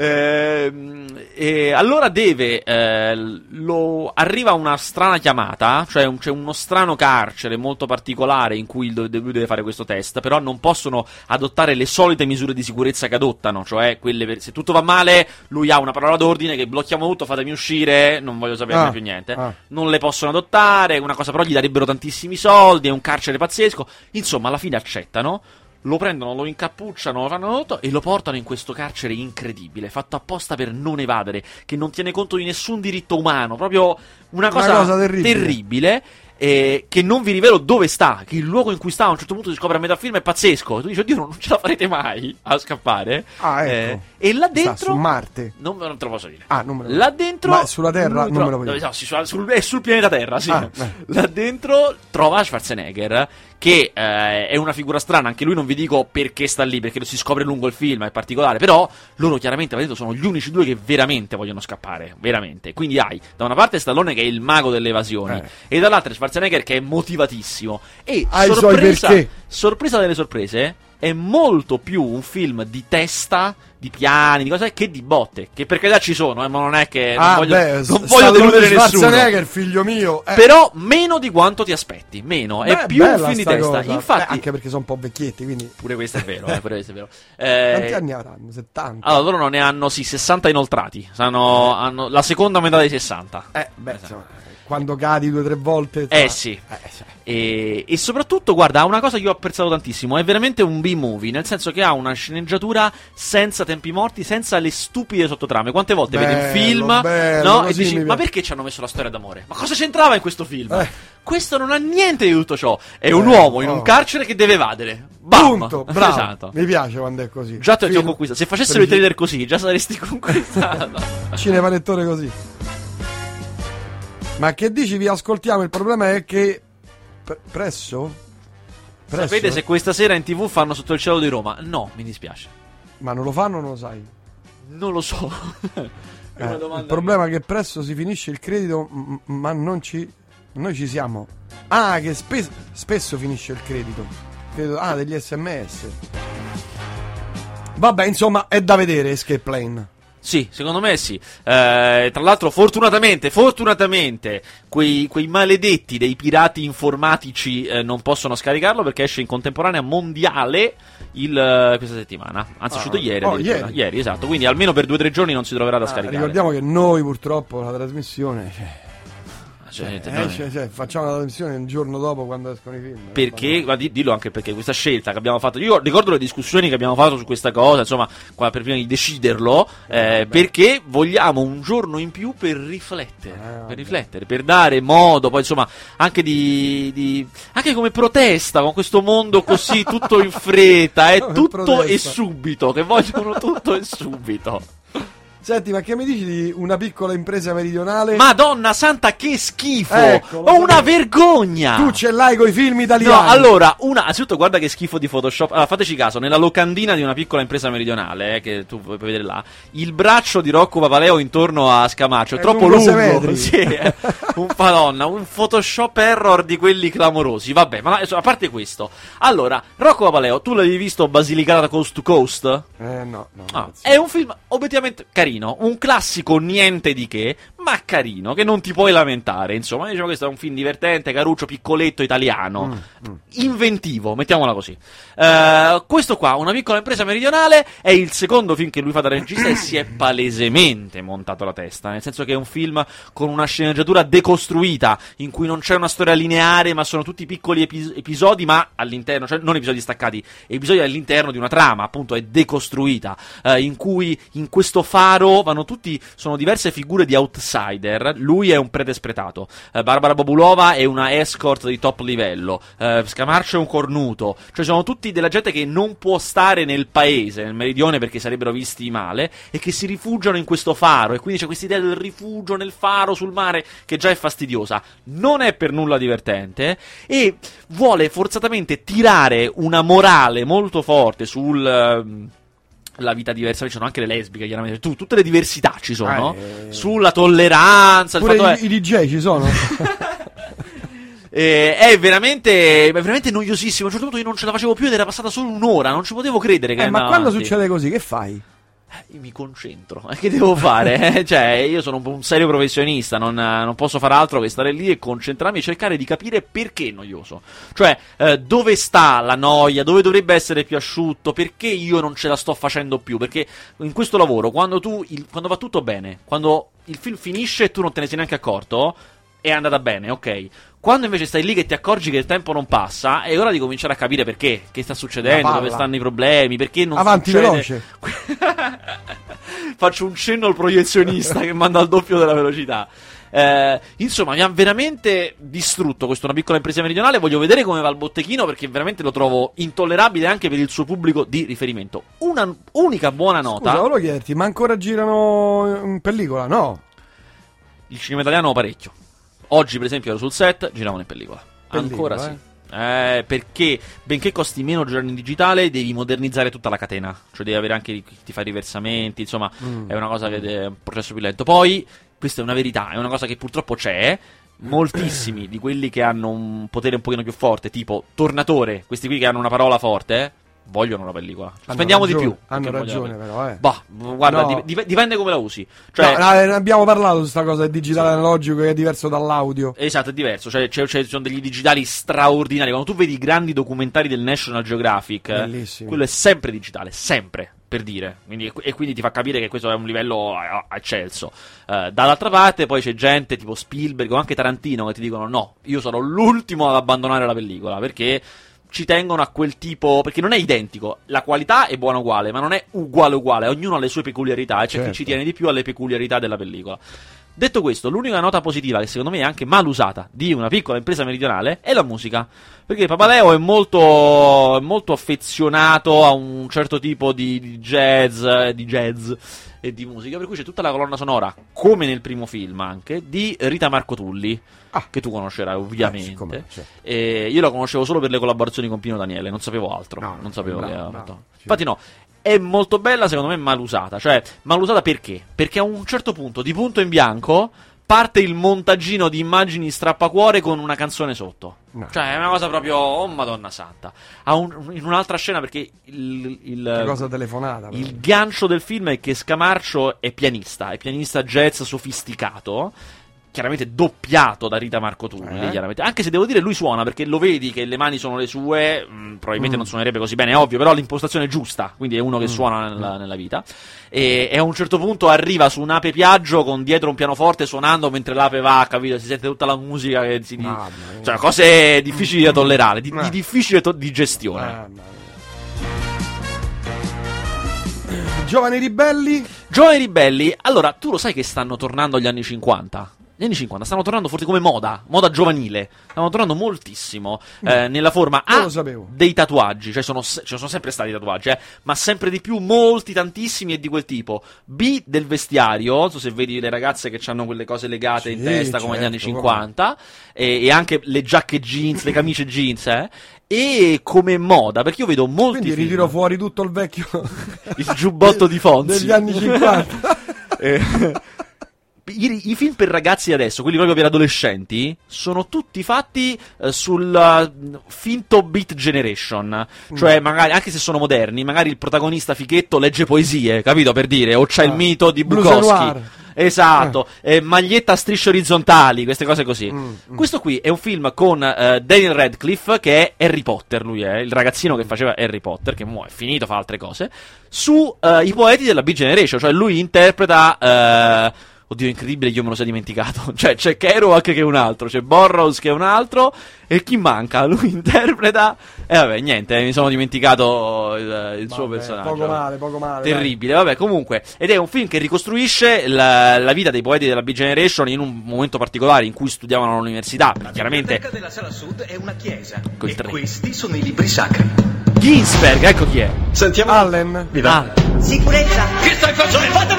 Ehm, e allora deve. eh, lo, arriva una strana chiamata, cioè un- c'è uno strano carcere molto particolare in cui lui deve fare questo test. Però non possono adottare le solite misure di sicurezza che adottano, cioè quelle per- se tutto va male, lui ha una parola d'ordine che blocchiamo tutto, fatemi uscire, non voglio saperne Ah, più niente. ah. Non le possono adottare, una cosa però gli darebbero tantissimi soldi, è un carcere pazzesco. Insomma, alla fine accettano lo prendono, lo incappucciano, lo fanno tutto e lo portano in questo carcere incredibile, fatto apposta per non evadere, che non tiene conto di nessun diritto umano, proprio una cosa, cosa terribile. terribile, eh, che non vi rivelo dove sta, che il luogo in cui sta a un certo punto si scopre a metà film è pazzesco. Tu dici, oddio, non ce la farete mai a scappare. Ah, ecco. Eh, e là Sta dentro... su Marte. non, non te lo posso dire. Ah, non me lo Là dentro. Ma sulla Terra non me lo tro- puoi dire. no, sì, sul, è sul pianeta Terra, sì. Ah, eh. Là dentro trova Schwarzenegger, che eh, è una figura strana. Anche lui non vi dico perché sta lì, perché lo si scopre lungo il film, è particolare. Però loro chiaramente là dentro sono gli unici due che veramente vogliono scappare. Veramente. Quindi hai da una parte Stallone che è il mago delle evasioni, Eh. e dall'altra Schwarzenegger che è motivatissimo. E Ha i suoi sorpresa, sorpresa delle sorprese. è molto più un film di testa, di piani, di cose che di botte. Che per carità ci sono, eh, ma non è che. Ah, non voglio, beh, non voglio deludere nessuno. Schwarzenegger, figlio mio. eh. Però meno di quanto ti aspetti. Meno. è Beh, più un film di sta testa. cosa. Infatti. Beh, anche perché sono un po' vecchietti, quindi. Pure questo è vero, eh, pure questo è vero. [laughs] Eh, Quanti anni avranno? 70. allora, loro non ne hanno, sì, 60 inoltrati. Sanno- hanno la seconda metà dei 60. Eh, beh, Esatto. insomma, quando cadi due o tre volte. Eh insomma, sì. eh, cioè. E, e soprattutto, guarda, una cosa che io ho apprezzato tantissimo. È veramente un B-movie, nel senso che ha una sceneggiatura senza tempi morti, senza le stupide sottotrame. Quante volte vedi un Bello, film bello, no? e dici: mi Ma piace." perché ci hanno messo la storia d'amore? Ma cosa c'entrava in questo film? Eh. Questo non ha niente di tutto ciò. È un Eh, uomo in un oh. carcere che deve evadere. Bam! Punto, [laughs] bravo. Esatto. Mi piace quando è così. Già ti ho conquistato. Se facessero i trailer così, già saresti conquistato. [laughs] [laughs] Cinepanettone così. Ma che dici? Vi ascoltiamo. Il problema è che. pre- presso? Presso? Sapete se questa sera in tv fanno sotto il cielo di Roma? No, mi dispiace. Ma non lo fanno o non lo sai? Non lo so. [laughs] È Eh, una domanda il problema è che presto si finisce il credito, m- ma non ci. Noi ci siamo. Ah, che spe- spesso finisce il credito. Credo- ah, degli sms. Vabbè, insomma, è da vedere Escape Plane. Sì, secondo me sì. Eh, tra l'altro, fortunatamente, fortunatamente, quei, quei maledetti dei pirati informatici eh, non possono scaricarlo perché esce in contemporanea mondiale il, eh, questa settimana. Anzi, è Ah, uscito ieri, oh, addirittura. ieri. esatto. Quindi almeno per due o tre giorni non si troverà da Ah, scaricare. ricordiamo che noi purtroppo la trasmissione. Cioè, eh, no, cioè, cioè, facciamo la trasmissione un giorno dopo quando escono i film. Perché, ma di- dillo anche perché questa scelta che abbiamo fatto, io ricordo le discussioni che abbiamo fatto su questa cosa, insomma, qua per prima di deciderlo, eh, perché vogliamo un giorno in più per riflettere, Eh, per riflettere, per dare modo, poi insomma, anche di, di- anche come protesta con questo mondo così tutto in [laughs] fretta, è Come tutto e protesta. subito, che vogliono tutto e subito. Senti, ma che mi dici di una piccola impresa meridionale? Madonna santa, che schifo! Ecco, Ho una vergogna! tu ce l'hai coi film No, italiani. allora, una, anzitutto guarda che schifo di Photoshop. Allora, fateci caso, nella locandina di una piccola impresa meridionale, eh, che tu puoi vedere là, il braccio di Rocco Papaleo intorno a Scamaccio è, È troppo lungo. [laughs] Sì, eh. un madonna, un Photoshop error di quelli clamorosi. Vabbè, ma insomma, a parte questo. Allora, Rocco Papaleo, tu l'avevi visto Basilicata Coast to Coast? Eh, no, no. Ah, è un film obiettivamente carino, un classico niente di che, ma carino, che non ti puoi lamentare. Insomma, diciamo questo è un film divertente, caruccio, piccoletto, italiano, Mm, inventivo, mettiamola così. Eh, questo qua, una piccola impresa meridionale, è il secondo film che lui fa da regista e si è palesemente montato la testa, nel senso che è un film con una sceneggiatura decostruita, in cui non c'è una storia lineare, ma sono tutti piccoli epi- episodi, ma all'interno, cioè non episodi staccati, episodi all'interno di una trama, appunto, è decostruita, eh, in cui in questo faro vanno tutti, sono diverse figure di outsider, lui è un predespretato, eh, Barbara Bobulova è una escort di top livello, eh, Scamarcio è un cornuto, cioè sono tutti della gente che non può stare nel paese, nel meridione perché sarebbero visti male, e che si rifugiano in questo faro, e quindi c'è questa idea del rifugio nel faro sul mare che già è fastidiosa, non è per nulla divertente, e vuole forzatamente tirare una morale molto forte sul... ehm, la vita diversa, ci sono anche le lesbiche, chiaramente, tu, tutte le diversità ci sono, Eh. sulla tolleranza, il Pure fatto è- i, i DJ ci sono? [laughs] [laughs] eh, è veramente, è veramente noiosissimo. A un certo punto io non ce la facevo più ed era passata solo un'ora. Non ci potevo credere che Eh, ma quando avanti. succede così, che fai? Eh, mi concentro. [laughs] Che devo fare? [laughs] Eh, cioè, io sono un, un serio professionista. Non, eh, non posso fare altro che stare lì e concentrarmi e cercare di capire perché è noioso. Cioè, eh, dove sta la noia? Dove dovrebbe essere più asciutto? Perché io non ce la sto facendo più? Perché in questo lavoro, quando tu, il- quando va tutto bene, quando il film finisce e tu non te ne sei neanche accorto, è andata bene, ok. Quando invece stai lì che ti accorgi che il tempo non passa, è ora di cominciare a capire perché, che sta succedendo, dove stanno i problemi, perché non Avanti succede. veloce. [laughs] Faccio un cenno al proiezionista che manda al doppio della velocità. Eh, insomma, mi ha veramente distrutto questa una piccola impresa meridionale. Voglio vedere come va il botteghino perché veramente lo trovo intollerabile anche per il suo pubblico di riferimento. Una unica buona nota. Scusa, volevo chiederti, ma ancora girano in pellicola? No. Il cinema italiano parecchio. Oggi, per esempio, ero sul set, giravano in pellicola. Pellicola, Ancora eh. sì. Eh, perché benché costi meno girare in digitale, devi modernizzare tutta la catena. Cioè, devi avere anche chi ti fa i riversamenti. Insomma, Mm. è una cosa che è un processo più lento. Poi, questa è una verità, è una cosa che purtroppo c'è. Moltissimi di quelli che hanno un potere un pochino più forte, tipo Tornatore, questi qui che hanno una parola forte, vogliono la pellicola. Hanno Spendiamo ragione, di più. Hanno ragione, però, eh. Bah, guarda, No. dip- dipende come la usi. Cioè, No, no, eh, ne abbiamo parlato su sta cosa del digitale analogico che è diverso dall'audio. Esatto, è diverso. Cioè, ci sono degli digitali straordinari. Quando tu vedi i grandi documentari del National Geographic, eh, Bellissimi. quello è sempre digitale, sempre. Per dire, quindi, e quindi ti fa capire che questo è un livello a- eccelso. Eh, dall'altra parte, poi c'è gente tipo Spielberg o anche Tarantino che ti dicono: No, io sarò l'ultimo ad abbandonare la pellicola perché ci tengono a quel tipo. Perché non è identico. La qualità è buona uguale, ma non è uguale uguale. Ognuno ha le sue peculiarità e c'è Certo. chi ci tiene di più alle peculiarità della pellicola. Detto questo, l'unica nota positiva, che secondo me è anche mal usata, di una piccola impresa meridionale è la musica. Perché Papaleo è molto, molto affezionato a un certo tipo di, di jazz, eh, di jazz e di musica, per cui c'è tutta la colonna sonora, come nel primo film anche, di Rita Marco Tulli, Ah. che tu conoscerai Eh, ovviamente. siccome, cioè. E io la conoscevo solo per le collaborazioni con Pino Daniele, non sapevo altro. No, non sapevo bravo, che bravo. Infatti, no. È molto bella, secondo me, mal usata. Cioè, mal usata perché? Perché a un certo punto, di punto in bianco, parte il montaggino di immagini strappacuore con una canzone sotto. No. Cioè, è una cosa proprio. Oh, madonna santa. Un- in un'altra scena, perché il. il Che cosa telefonata. il gancio del film è che Scamarcio è pianista, è pianista jazz sofisticato. Chiaramente doppiato da Rita Marco Tulli, Eh. chiaramente. Anche se devo dire lui suona perché lo vedi che le mani sono le sue, mh, probabilmente Mm. non suonerebbe così bene, è ovvio, però l'impostazione è giusta, quindi è uno che Mm. suona nella, nella vita. E, e a un certo punto arriva su un'ape Piaggio con dietro un pianoforte suonando mentre l'ape va, capito? Si sente tutta la musica che si... Mamma. Cioè, cose difficili da tollerare, di, Eh. di difficile to- di gestione. Mamma. Giovani ribelli? Giovani ribelli, allora tu lo sai che stanno tornando gli anni 50? Gli anni 50 stanno tornando forse come moda, moda giovanile. Stanno tornando moltissimo eh, nella forma A dei tatuaggi, cioè sono, se- ci sono sempre stati tatuaggi, eh, ma sempre di più, molti, tantissimi e di quel tipo. B del vestiario, non so se vedi le ragazze che hanno quelle cose legate in Sì, testa come negli anni certo, 50, e, e anche le giacche jeans, le camicie jeans, eh. E come moda, perché io vedo molti Quindi film- ritiro fuori tutto il vecchio il giubbotto di Fonzi [laughs] degli anni 50. [laughs] Eh, I, i film per ragazzi adesso, quelli proprio per adolescenti, sono tutti fatti eh, sul uh, finto beat generation. Cioè, magari, anche se sono moderni, magari il protagonista fichetto legge poesie, capito? Per dire, o c'è il Ah, mito di Bukowski. Esatto, eh, maglietta a strisce orizzontali, queste cose così. Mm, mm. Questo qui è un film con eh, Daniel Radcliffe, che è Harry Potter, lui è il ragazzino che faceva Harry Potter, che mo è finito, fa altre cose, su eh, i poeti della B Generation, cioè lui interpreta... eh, Oddio, incredibile, io me lo sono dimenticato. [laughs] Cioè, c'è Kerouac che è un altro, c'è Burroughs che è un altro, e chi manca? [laughs] Lui interpreta. E vabbè, niente, eh, mi sono dimenticato il, il suo Vabbè, personaggio. Poco male, poco male. Terribile, vabbè, comunque. Ed è un film che ricostruisce la, la vita dei poeti della B Generation in un momento particolare in cui studiavano all'università. La Chiaramente, biblioteca della sala sud è una chiesa. E tre. questi sono i libri sacri. Ginsberg, ecco chi è. Sentiamo. Allen? Vi va? Ah, Sicurezza! Che stai facendo? Fregare!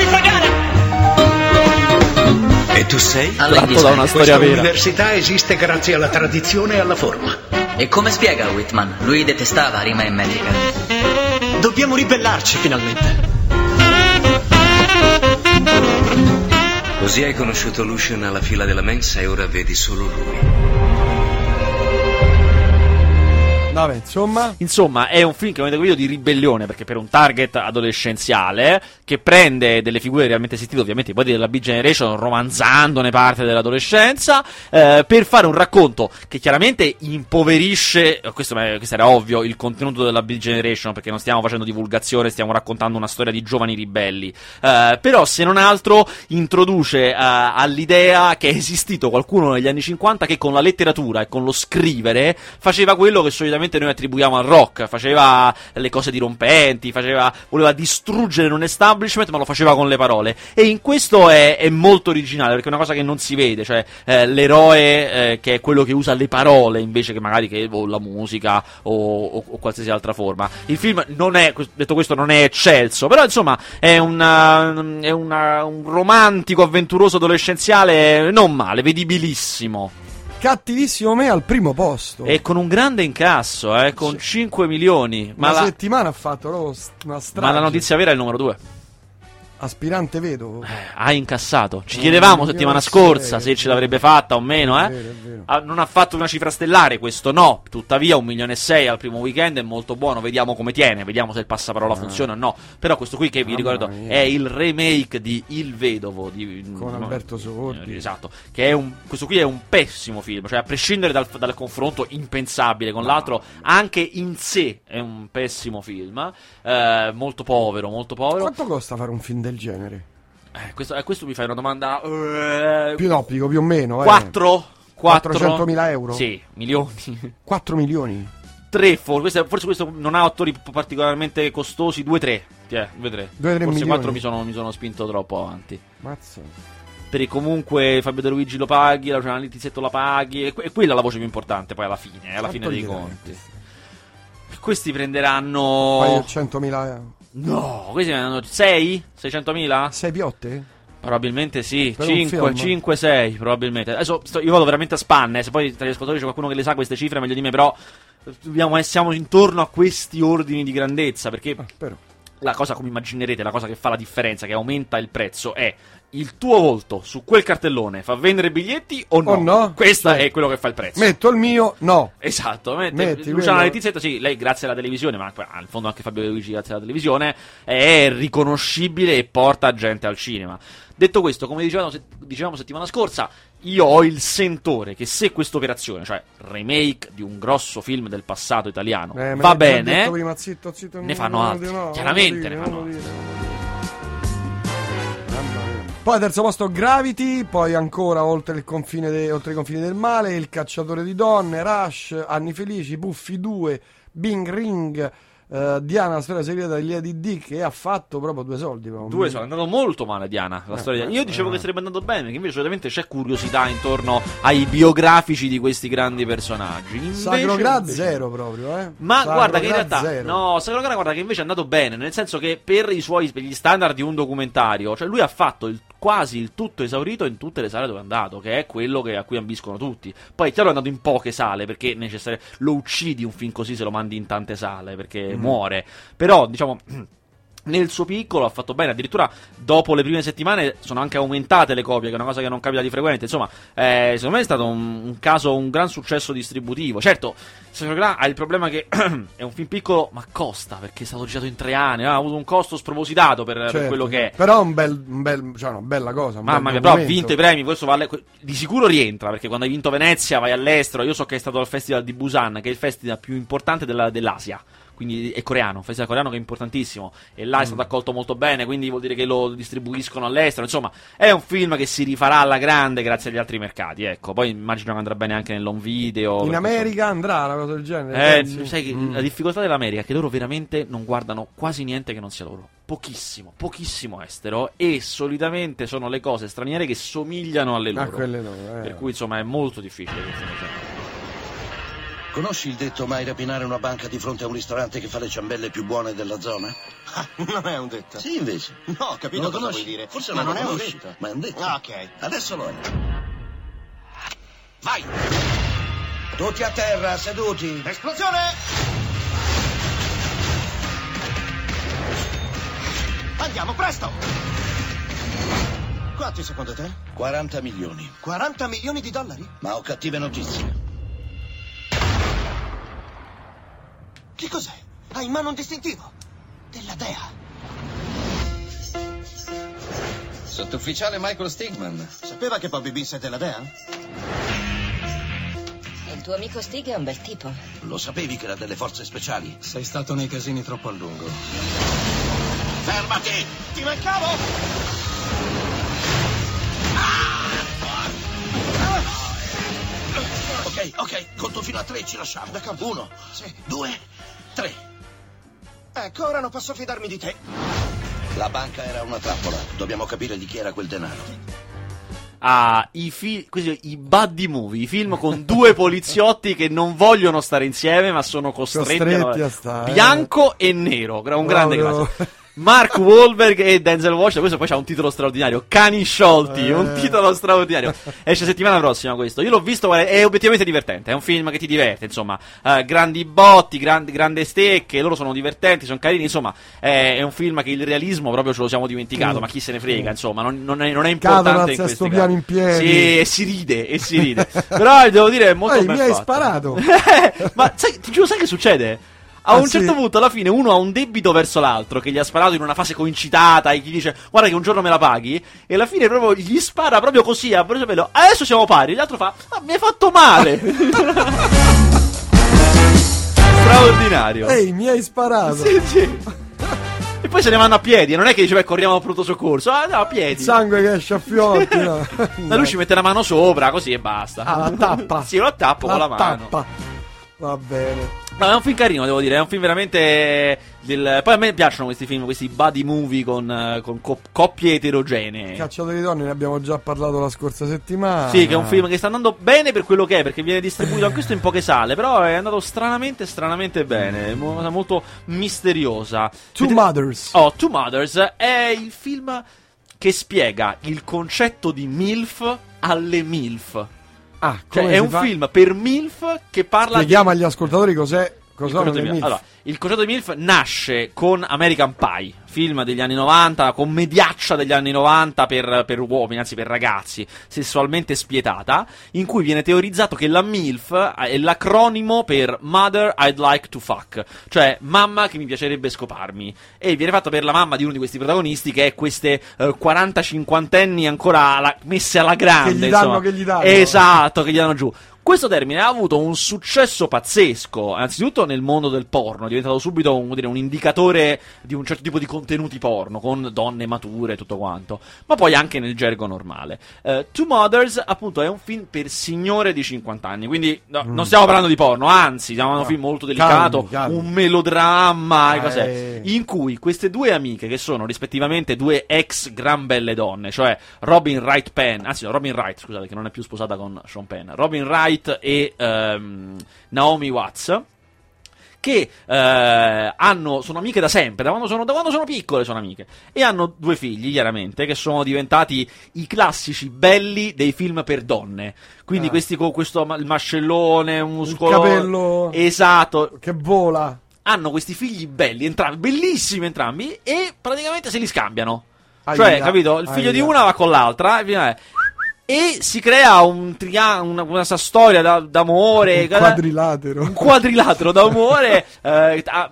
E tu sei? tratto da una storia Questa vera. università esiste grazie alla tradizione e alla forma. E come spiega Whitman? Lui detestava rima e metrica. Dobbiamo ribellarci finalmente. Così hai conosciuto Lucian alla fila della mensa e ora vedi solo lui. Vabbè, insomma. Insomma, è un film che avete capito di ribellione, perché per un target adolescenziale, che prende delle figure realmente esistite, ovviamente i poi della B Generation, romanzandone parte dell'adolescenza, eh, per fare un racconto che chiaramente impoverisce, eh, questo, questo era ovvio, il contenuto della B Generation, perché non stiamo facendo divulgazione, stiamo raccontando una storia di giovani ribelli. Eh, però, se non altro, introduce eh, all'idea che è esistito qualcuno negli anni 50 che con la letteratura e con lo scrivere faceva quello che solitamente noi attribuiamo al rock, faceva le cose dirompenti, faceva, voleva distruggere un establishment, ma lo faceva con le parole. E in questo è, è molto originale, perché è una cosa che non si vede, cioè eh, l'eroe eh, che è quello che usa le parole invece che magari che, o la musica o, o- o qualsiasi altra forma. Il film non è, detto questo, non è eccelso, però insomma è, una- è una- un romantico, avventuroso adolescenziale non male, vedibilissimo. Cattivissimo me al primo posto. E con un grande incasso, eh, con 5 milioni. Ma Una la, settimana ha fatto una strage. ma la notizia vera è il numero 2. Aspirante vedovo. Eh, ha incassato. Ci chiedevamo un settimana scorsa se ce l'avrebbe fatta o meno, È eh. vero, è vero. Ah, non ha fatto una cifra stellare, questo no. Tuttavia, un milione e sei al primo weekend è molto buono. Vediamo come tiene, vediamo se il passaparola funziona o no. Però questo qui, che vi Ah. Ricordo, mia. è il remake di Il Vedovo di, Con no, Alberto Sordi. eh, Esatto. Che è un, questo qui è un pessimo film. Cioè, a prescindere dal, dal confronto impensabile con l'altro, anche in sé è un pessimo film. Eh, molto povero, molto povero. Quanto costa fare un film del genere? Eh, questo, eh, questo mi fai una domanda. eh, Più no, dico più o meno. Eh. 4? 400.000 euro? Sì, milioni. 4 milioni. 3 for- questo, forse questo non ha attori particolarmente costosi, 2-3. Yeah, 2-3. Due, tre forse milioni. 4 mi sono, mi sono spinto troppo avanti. Mazza. Perché comunque Fabio De Luigi lo paghi, la giornalista Tizetto la paghi, e, que- e quella è la voce più importante poi alla fine, eh, alla Quanto fine dei conti. Questi prenderanno... 100.000 euro. No, questi prenderanno 6? 600.000? 6 piotte? Probabilmente sì, Per un 5, film? 5, 6 probabilmente. Adesso sto- io vado veramente a spanne, se poi tra gli ascoltatori c'è qualcuno che le sa queste cifre meglio di me, però dobbiamo, eh, siamo intorno a questi ordini di grandezza, perché Ah, la cosa, come immaginerete, la cosa che fa la differenza, che aumenta il prezzo, è il tuo volto su quel cartellone fa vendere biglietti o no? O no? Questo Sì. è quello che fa il prezzo. Metto il mio? No. Esatto, mette- Metti Luciana quello- Letizia, sì, lei grazie alla televisione, ma al fondo anche Fabio De Luigi grazie alla televisione, è riconoscibile e porta gente al cinema. Detto questo, come dicevamo, dicevamo settimana scorsa, io ho il sentore che se questa operazione, cioè remake di un grosso film del passato italiano, Eh, va bene, prima, zitto, zitto, ne fanno altri. no, Chiaramente ne fanno dire, Poi al terzo posto Gravity, poi ancora oltre, il confine de- oltre i confini del male, Il cacciatore di donne, Rush, Anni felici, Buffy 2, Bing Ring, eh, Diana, la storia segreta di Lady D che ha fatto proprio due soldi. proprio. Due sono andato molto male Diana, la Eh, storia di- eh, Io dicevo eh. che sarebbe andato bene, perché invece solitamente c'è curiosità intorno ai biografici di questi grandi personaggi. Invece- Sacro Gra zero proprio, eh. Ma Sacro guarda che in realtà zero. no, Sacro Gra guarda che invece è andato bene, nel senso che per i suoi per gli standard di un documentario, cioè lui ha fatto il- quasi il tutto esaurito in tutte le sale dove è andato, che è quello che- a cui ambiscono tutti. Poi è chiaro è andato in poche sale, perché necessario lo uccidi un film così se lo mandi in tante sale, perché Mm. muore. Però, diciamo [clears throat] nel suo piccolo ha fatto bene, addirittura dopo le prime settimane sono anche aumentate le copie, che è una cosa che non capita di frequente. Insomma, eh, secondo me è stato un, un caso, un gran successo distributivo. Certo, Gra ha il problema che [clears throat] è un film piccolo, ma costa perché è stato girato in tre anni, ha avuto un costo spropositato per, per Certo, quello che è. Però è un bel, un bel, cioè una bella cosa. un Mamma mia, però ha vinto i premi, questo vale, di sicuro rientra, perché quando hai vinto Venezia vai all'estero, io so che è stato al Festival di Busan, che è il festival più importante della- dell'Asia, quindi è coreano, festival coreano che è importantissimo, e là è Mm. stato accolto molto bene, quindi vuol dire che lo distribuiscono all'estero, insomma è un film che si rifarà alla grande grazie agli altri mercati, ecco, poi immagino che andrà bene anche nell'home video. In America andrà una cosa del genere. eh, pensi? sai che Mm. la difficoltà dell'America è che loro veramente non guardano quasi niente che non sia loro. Pochissimo, pochissimo estero e solitamente sono le cose straniere che somigliano alle loro. quelle no, eh. Per cui insomma è molto difficile questa cosa. Conosci il detto mai rapinare una banca di fronte a un ristorante che fa le ciambelle più buone della zona? Ah, non è un detto. Sì, invece. No, ho capito Non lo cosa vuoi dire. Forse non, non è un detto. ma è un detto. Ah, ok. Adesso lo è. Vai! Tutti a terra, seduti. Esplosione! Andiamo, presto! Quanti secondo te? 40 milioni. 40 milioni di dollari? Ma ho cattive notizie. Che cos'è? Ha in mano un distintivo. Della DEA. Sottufficiale Michael Stigman. Sapeva che Bobby Beans è della DEA? Il tuo amico Stig è un bel tipo. Lo sapevi che era delle forze speciali? Sei stato nei casini troppo a lungo. Fermati! Ti mancavo! Ok, ok, conto fino a tre, ci lasciamo. Uno, Sì. due, tre. Ecco, ora non posso fidarmi di te. La banca era una trappola. Dobbiamo capire di chi era quel denaro. Ah, i, fi- questi- i buddy movie, i film con due poliziotti che non vogliono stare insieme ma sono costretti, Costretti a, a stare. bianco e nero, un grande classico. Mark Wahlberg e Denzel Washington. Questo poi c'ha un titolo straordinario: Cani sciolti. Eh. Un titolo straordinario. Esce settimana prossima questo. Io l'ho visto, è obiettivamente divertente. È un film che ti diverte. Insomma, Eh, grandi botti, grandi, grandi stecche. Loro sono divertenti, sono carini. Insomma, è, è un film che il realismo proprio ce lo siamo dimenticato. Mm. Ma chi se ne frega? Insomma, non, non è, non è importante. in questi piano in piedi. Sì, e si ride, e si ride. Però devo dire, è molto Ehi, mi hai fatto. sparato. [laughs] Ma sai, ti giuro, sai che succede? A Ah, un sì? certo punto, alla fine, uno ha un debito verso l'altro che gli ha sparato in una fase coincitata e gli dice: Guarda, che un giorno me la paghi. E alla fine, proprio gli spara proprio così a bruciapelo. Adesso siamo pari. L'altro fa: ah, Mi hai fatto male. [laughs] Straordinario. Ehi, mi hai sparato. Sì, sì. E poi se ne vanno a piedi. Non è che dice: Beh, corriamo al pronto soccorso. Ah, no, a piedi. Sangue che esce a fiocchi. No. [laughs] Ma lui ci mette la mano sopra, così e basta. Ah, la tappa. sì, lo attappo con la mano. Va bene. No, è un film carino, devo dire, è un film veramente. del- Poi a me piacciono questi film, questi buddy movie con, eh, con co- coppie eterogenee. Cacciatori di donne ne abbiamo già parlato la scorsa settimana. Sì, che è un film che sta andando bene per quello che è, perché viene distribuito anche questo in poche sale, però è andato stranamente, stranamente bene, è una cosa molto misteriosa. Two Vedete- Mothers. Oh, Two Mothers è il film che spiega il concetto di MILF alle MILF. Ah, Cioè, è un fa? film per MILF che parla di... Spieghiamo agli ascoltatori cos'è. Il le di, MILF. allora, il concetto di MILF nasce con American Pie, film degli anni 90, commediaccia degli anni 90 per, per uomini, anzi per ragazzi, sessualmente spietata, in cui viene teorizzato che la MILF è l'acronimo per Mother I'd Like to Fuck, cioè mamma che mi piacerebbe scoparmi. E viene fatto per la mamma di uno di questi protagonisti che è queste eh, 40-50 anni ancora alla- messe alla grande. Che gli danno, insomma. che gli danno. Esatto, che gli danno giù. Questo termine ha avuto un successo pazzesco, anzitutto nel mondo del porno, è diventato subito un, dire, un indicatore di un certo tipo di contenuti porno, con donne mature e tutto quanto, ma poi anche nel gergo normale. Eh, Two Mothers, appunto, è un film per signore di 50 anni, quindi no, non stiamo parlando di porno, anzi, stiamo parlando di un film molto delicato, Calmi, calmi. un melodramma, e cos'è, Eh. in cui queste due amiche, che sono rispettivamente due ex gran belle donne, cioè Robin Wright Penn, anzi no, Robin Wright, scusate, che non è più sposata con Sean Penn, Robin Wright e ehm, Naomi Watts, che eh, hanno, sono amiche da sempre, da quando, sono, da quando sono piccole sono amiche, e hanno due figli, chiaramente, che sono diventati i classici belli dei film per donne. Quindi Ah. questi con questo ma- il mascellone, un Il muscolo... capello Esatto, che vola. hanno questi figli belli, entrambi, bellissimi entrambi, e praticamente se li scambiano. Aia, cioè, capito? Il figlio aia. di una va con l'altra, e e si crea un triangolo, una, questa storia da- d'amore, Un quadrilatero. un quadrilatero d'amore, [laughs] eh, a-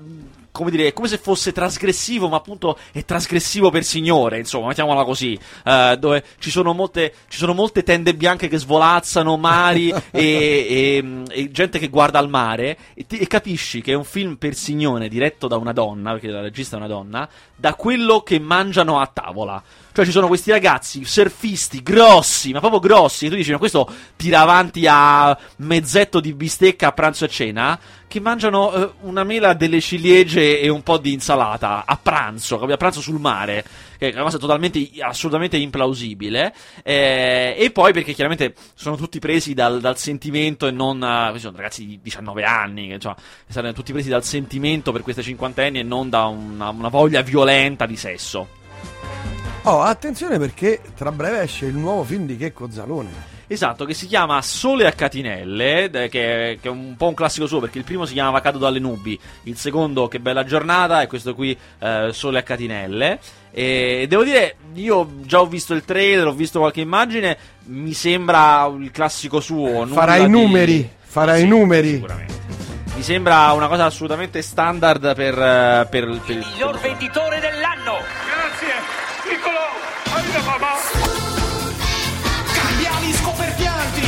come dire, è come se fosse trasgressivo, ma appunto è trasgressivo per signore, insomma, mettiamola così, eh, dove ci sono molte, ci sono molte tende bianche che svolazzano, mari [laughs] e, e- e gente che guarda al mare, e, ti- e capisci che è un film per signore diretto da una donna, perché la regista è una donna, da quello che mangiano a tavola. Cioè ci sono questi ragazzi surfisti grossi, ma proprio grossi, e tu dici, ma questo tira avanti a mezzetto di bistecca a pranzo e cena, che mangiano eh, una mela delle ciliegie e un po' di insalata a pranzo, capito? a pranzo sul mare, che è una cosa totalmente, assolutamente implausibile, eh, e poi perché chiaramente sono tutti presi dal, dal sentimento e non, questi sono ragazzi di 19 anni, che insomma, saranno tutti presi dal sentimento per queste cinquantenni e non da una, una voglia violenta di sesso. Oh, attenzione perché tra breve esce il nuovo film di Checco Zalone. Esatto, che si chiama Sole a catinelle, eh, che, che è un po' un classico suo, perché il primo si chiamava Cado dalle nubi, il secondo Che bella giornata e questo qui eh, Sole a catinelle. E devo dire, io già ho visto il trailer, ho visto qualche immagine, mi sembra il classico suo. nulla Farai i di- numeri, farai Sì, i numeri. Sicuramente. Mi sembra una cosa assolutamente standard per, eh, per, per, Miglior venditore dell'anno! Grazie! Piccolo! Aiuta papà! Cambiali scoperchianti!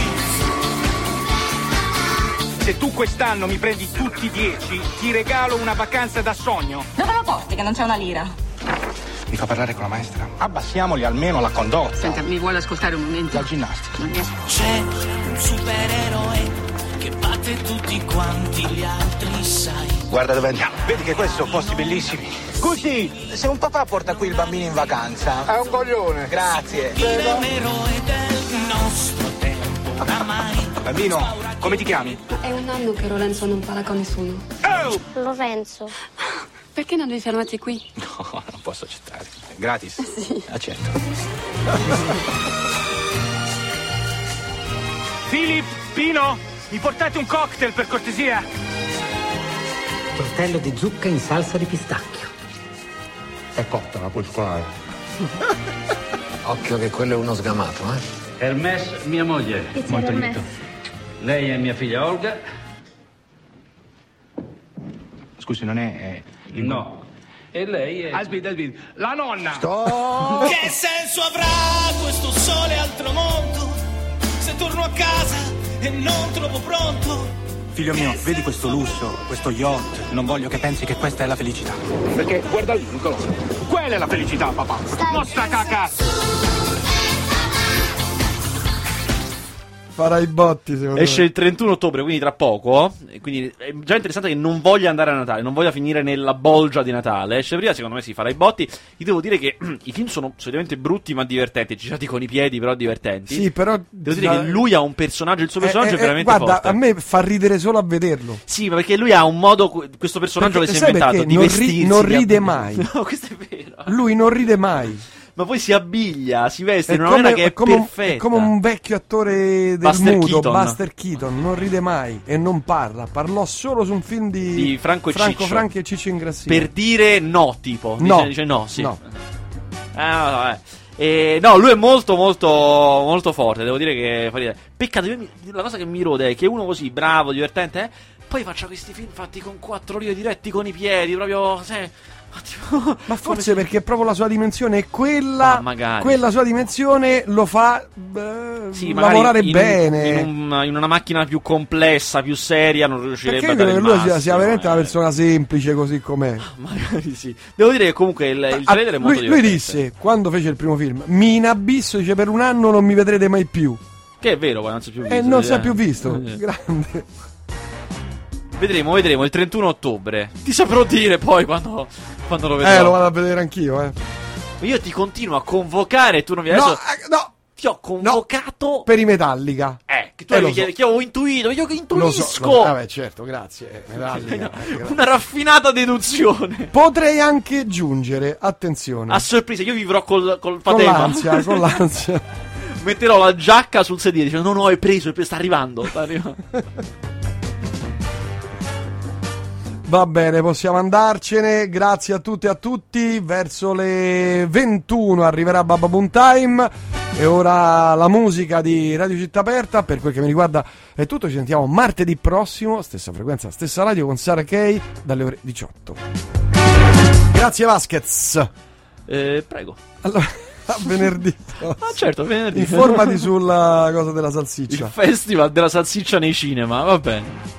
Se tu quest'anno mi prendi tutti i 10, ti regalo una vacanza da sogno. Dove lo porti che non c'è una lira? Mi fa parlare con la maestra? Abbassiamoli almeno la condotta. Senta, mi vuole ascoltare un momento? La ginnastica. C'è un supereroe batte tutti quanti gli altri, sai. Guarda dove andiamo. Vedi che questi sono posti bellissimi. Scusi, se un papà porta qui il bambino in vacanza. È un coglione. Grazie. Il eroe del nostro tempo, oramai. Bambino, come ti chiami? È un anno che Lorenzo non parla con nessuno. Oh! Lorenzo. Perché non vi fermate qui? No, non posso accettare. Gratis. [laughs] Sì. Accetto. Philip, Pino, mi portate un cocktail per cortesia? Tortello di zucca in salsa di pistacchio. È cotta, la puoi scolare. [laughs] Occhio che quello è uno sgamato, eh? Hermes, mia moglie. C'è Molto Hermes? lieto. Lei è mia figlia Olga? Scusi, non è... è... No. E lei è... Aspetta, aspetta. La nonna! Che senso avrà questo sole al tramonto e non trovo pronto? Figlio mio, vedi questo lusso, questo yacht. Non voglio che pensi che questa è la felicità. Perché, guarda lì, Nicolò. Quella è la felicità, papà. Non sta caca! Farà i botti, secondo Esce me. il 31 ottobre, quindi tra poco. Quindi è già interessante che non voglia andare a Natale, non voglia finire nella bolgia di Natale. Esce prima, secondo me si farà i botti. Io devo dire che [clears throat] i film sono solitamente brutti ma divertenti. Girati con i piedi, però divertenti. Sì, però... Devo dire che lui ha un personaggio, il suo personaggio Eh, è eh, veramente guarda, forte. a me fa ridere solo a vederlo. Sì, ma perché lui ha un modo, questo personaggio Perché- che si è inventato di Non ri- non ride mai. [laughs] No, questo è vero. Lui non ride mai. Ma poi si abbiglia, si veste È in una come, maniera che è, come un, perfetta. è come un vecchio attore del Buster muto, Keaton. Buster Keaton, non ride mai e non parla. Parlò solo su un film di, Di Franco e Ciccio. Franchi e Ciccio Ingrassini. Per dire no, tipo. No. Dice, dice no, sì. No. Ah, no, eh. E, no, lui è molto, molto, molto forte. Devo dire che. Peccato, io la cosa che mi rode è che uno così bravo, divertente, eh, poi faccia questi film fatti con quattro righe diretti con i piedi, proprio. sai, tipo- Ma forse perché proprio la sua dimensione è quella, Ah, magari. quella sua dimensione lo fa beh, Sì, lavorare in bene. in, un- in una macchina più complessa, più seria, non riuscirebbe perché a io dare credo il che lui sia, sia massimo, veramente eh. una persona semplice così com'è. Magari sì. Devo dire che comunque il, il Ah, trailer è molto lui, lui divertente. disse quando fece il primo film: Mi inabisso, dice per un anno non mi vedrete mai più. Che è vero, poi non si è più visto. E non si è eh. più visto. Eh. Grande. Vedremo, vedremo il 31 ottobre. Ti saprò dire poi quando, quando lo vedrò. Eh, lo vado a vedere anch'io, eh. Io ti continuo a convocare e tu non vieni. No, Adesso eh, no, ti ho convocato. per i Metallica. Eh, che tu Eh, mi lo so. chiedi, che ho intuito, io che intuisco. so, lo. Vabbè, certo, grazie. eh, Metallica. [laughs] eh, Una raffinata deduzione. Potrei anche giungere, attenzione. A sorpresa, io vivrò col, col con patema. l'ansia, con [laughs] l'ansia. Metterò la giacca sul sedile dicendo: No, no, è preso, è preso, sta arrivando. Sta arrivando. [laughs] Va bene, possiamo andarcene. Grazie a tutti e a tutti. Verso le 21 arriverà Babba Boom Time. E ora la musica di Radio Città Aperta. Per quel che mi riguarda è tutto. Ci sentiamo martedì prossimo. Stessa frequenza, stessa radio con Sara Kay dalle ore 18. Grazie Vasquez. Eh, prego. Allora, [laughs] a venerdì. Ah, certo, venerdì. Informati sulla cosa della Il salsiccia. festival della salsiccia nei cinema, va bene.